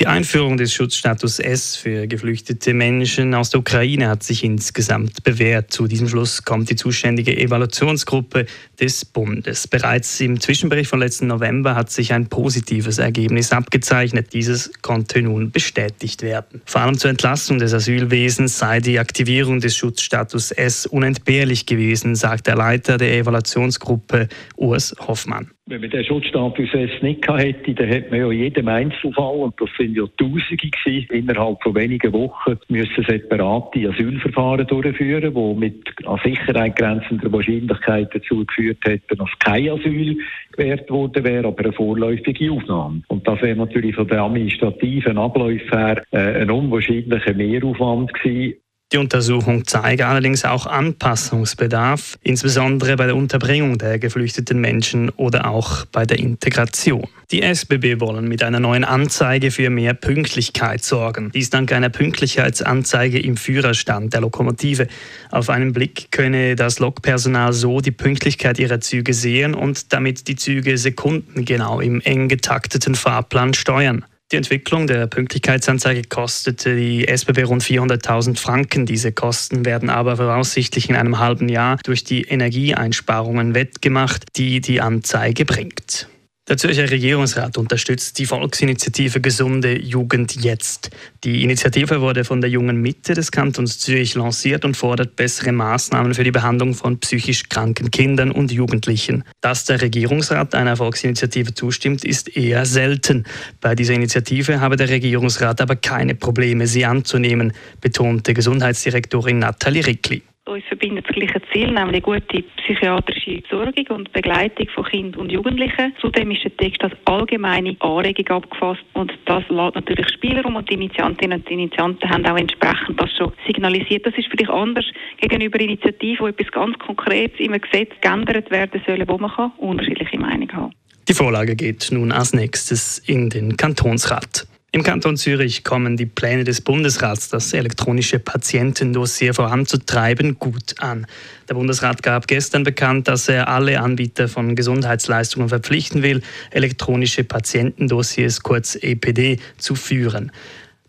Die Einführung des Schutzstatus S für geflüchtete Menschen aus der Ukraine hat sich insgesamt bewährt. Zu diesem Schluss kommt die zuständige Evaluationsgruppe des Bundes. Bereits im Zwischenbericht von letzten November hat sich ein positives Ergebnis abgezeichnet. Dieses konnte nun bestätigt werden. Vor allem zur Entlastung des Asylwesens sei die Aktivierung des Schutzstatus S unentbehrlich gewesen, sagt der Leiter der Evaluationsgruppe Urs Hoffmann. Wenn man den Schutzstatus jetzt nicht hätte, dann hätte man ja jedem Einzelfall, und das sind ja Tausende gewesen, innerhalb von wenigen Wochen müssen separate Asylverfahren durchführen, die mit an Sicherheit grenzender Wahrscheinlichkeit dazu geführt hätten, dass kein Asyl gewährt worden wäre, aber eine vorläufige Aufnahme. Und das wäre natürlich von den administrativen Abläufen her äh, ein unwahrscheinlicher Mehraufwand gewesen. Die Untersuchung zeige allerdings auch Anpassungsbedarf, insbesondere bei der Unterbringung der geflüchteten Menschen oder auch bei der Integration. Die SBB wollen mit einer neuen Anzeige für mehr Pünktlichkeit sorgen. Dies dank einer Pünktlichkeitsanzeige im Führerstand der Lokomotive. Auf einen Blick könne das Lokpersonal so die Pünktlichkeit ihrer Züge sehen und damit die Züge sekundengenau im eng getakteten Fahrplan steuern. Die Entwicklung der Pünktlichkeitsanzeige kostete die SBB rund 400.000 Franken. Diese Kosten werden aber voraussichtlich in einem halben Jahr durch die Energieeinsparungen wettgemacht, die die Anzeige bringt. Der Zürcher Regierungsrat unterstützt die Volksinitiative Gesunde Jugend jetzt. Die Initiative wurde von der jungen Mitte des Kantons Zürich lanciert und fordert bessere Maßnahmen für die Behandlung von psychisch kranken Kindern und Jugendlichen. Dass der Regierungsrat einer Volksinitiative zustimmt, ist eher selten. Bei dieser Initiative habe der Regierungsrat aber keine Probleme, sie anzunehmen, betonte Gesundheitsdirektorin Nathalie Rickli. Uns verbindet das gleiche Ziel, nämlich gute psychiatrische Versorgung und Begleitung von Kindern und Jugendlichen. Zudem ist der Text als allgemeine Anregung abgefasst und das lässt natürlich Spielraum und die Initiantinnen und Initianten haben auch entsprechend das schon signalisiert. Das ist vielleicht anders gegenüber Initiativen, wo etwas ganz Konkretes im Gesetz geändert werden soll, wo man kann unterschiedliche Meinungen haben. Die Vorlage geht nun als nächstes in den Kantonsrat. Im Kanton Zürich kommen die Pläne des Bundesrats, das elektronische Patientendossier voranzutreiben, gut an. Der Bundesrat gab gestern bekannt, dass er alle Anbieter von Gesundheitsleistungen verpflichten will, elektronische Patientendossiers, kurz EPD, zu führen.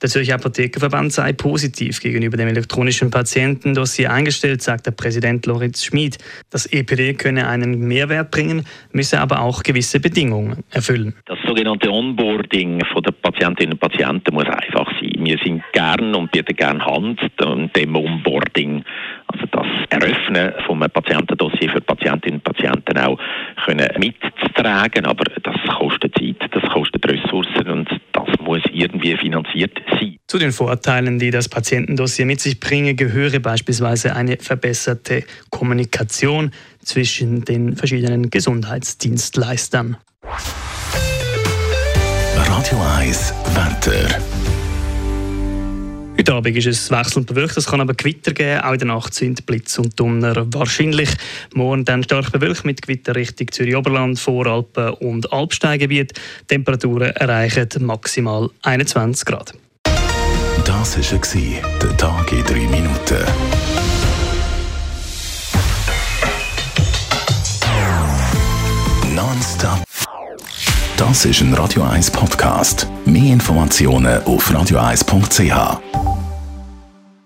Der Zürcher Apothekerverband sei positiv gegenüber dem elektronischen Patientendossier eingestellt, sagt der Präsident Lorenz Schmid. Das EPD könne einen Mehrwert bringen, müsse aber auch gewisse Bedingungen erfüllen. Das sogenannte Onboarding von der Patientinnen und Patienten muss einfach sein. Wir sind gern und bieten gern Hand dem Onboarding, also das Eröffnen einem Patientendossier für Patientinnen und Patienten auch können mitzutragen, aber das kostet Zeit, das kostet Ressourcen und muss irgendwie finanziert sein. Zu den Vorteilen, die das Patientendossier mit sich bringe, gehöre beispielsweise eine verbesserte Kommunikation zwischen den verschiedenen Gesundheitsdienstleistern. Radio 1 Wetter. Heute Abend ist es wechselnd bewölkt, es kann aber Gewitter geben. Auch in der Nacht sind Blitz und Donner wahrscheinlich. Morgen dann stark bewölkt mit Gewitter Richtung Zürich-Oberland, Voralpen und Alpsteingebiet. Temperaturen erreichen maximal 21 Grad. Das war der Tag in drei Minuten. Nonstop. Das ist ein Radio 1 Podcast. Mehr Informationen auf radio1.ch.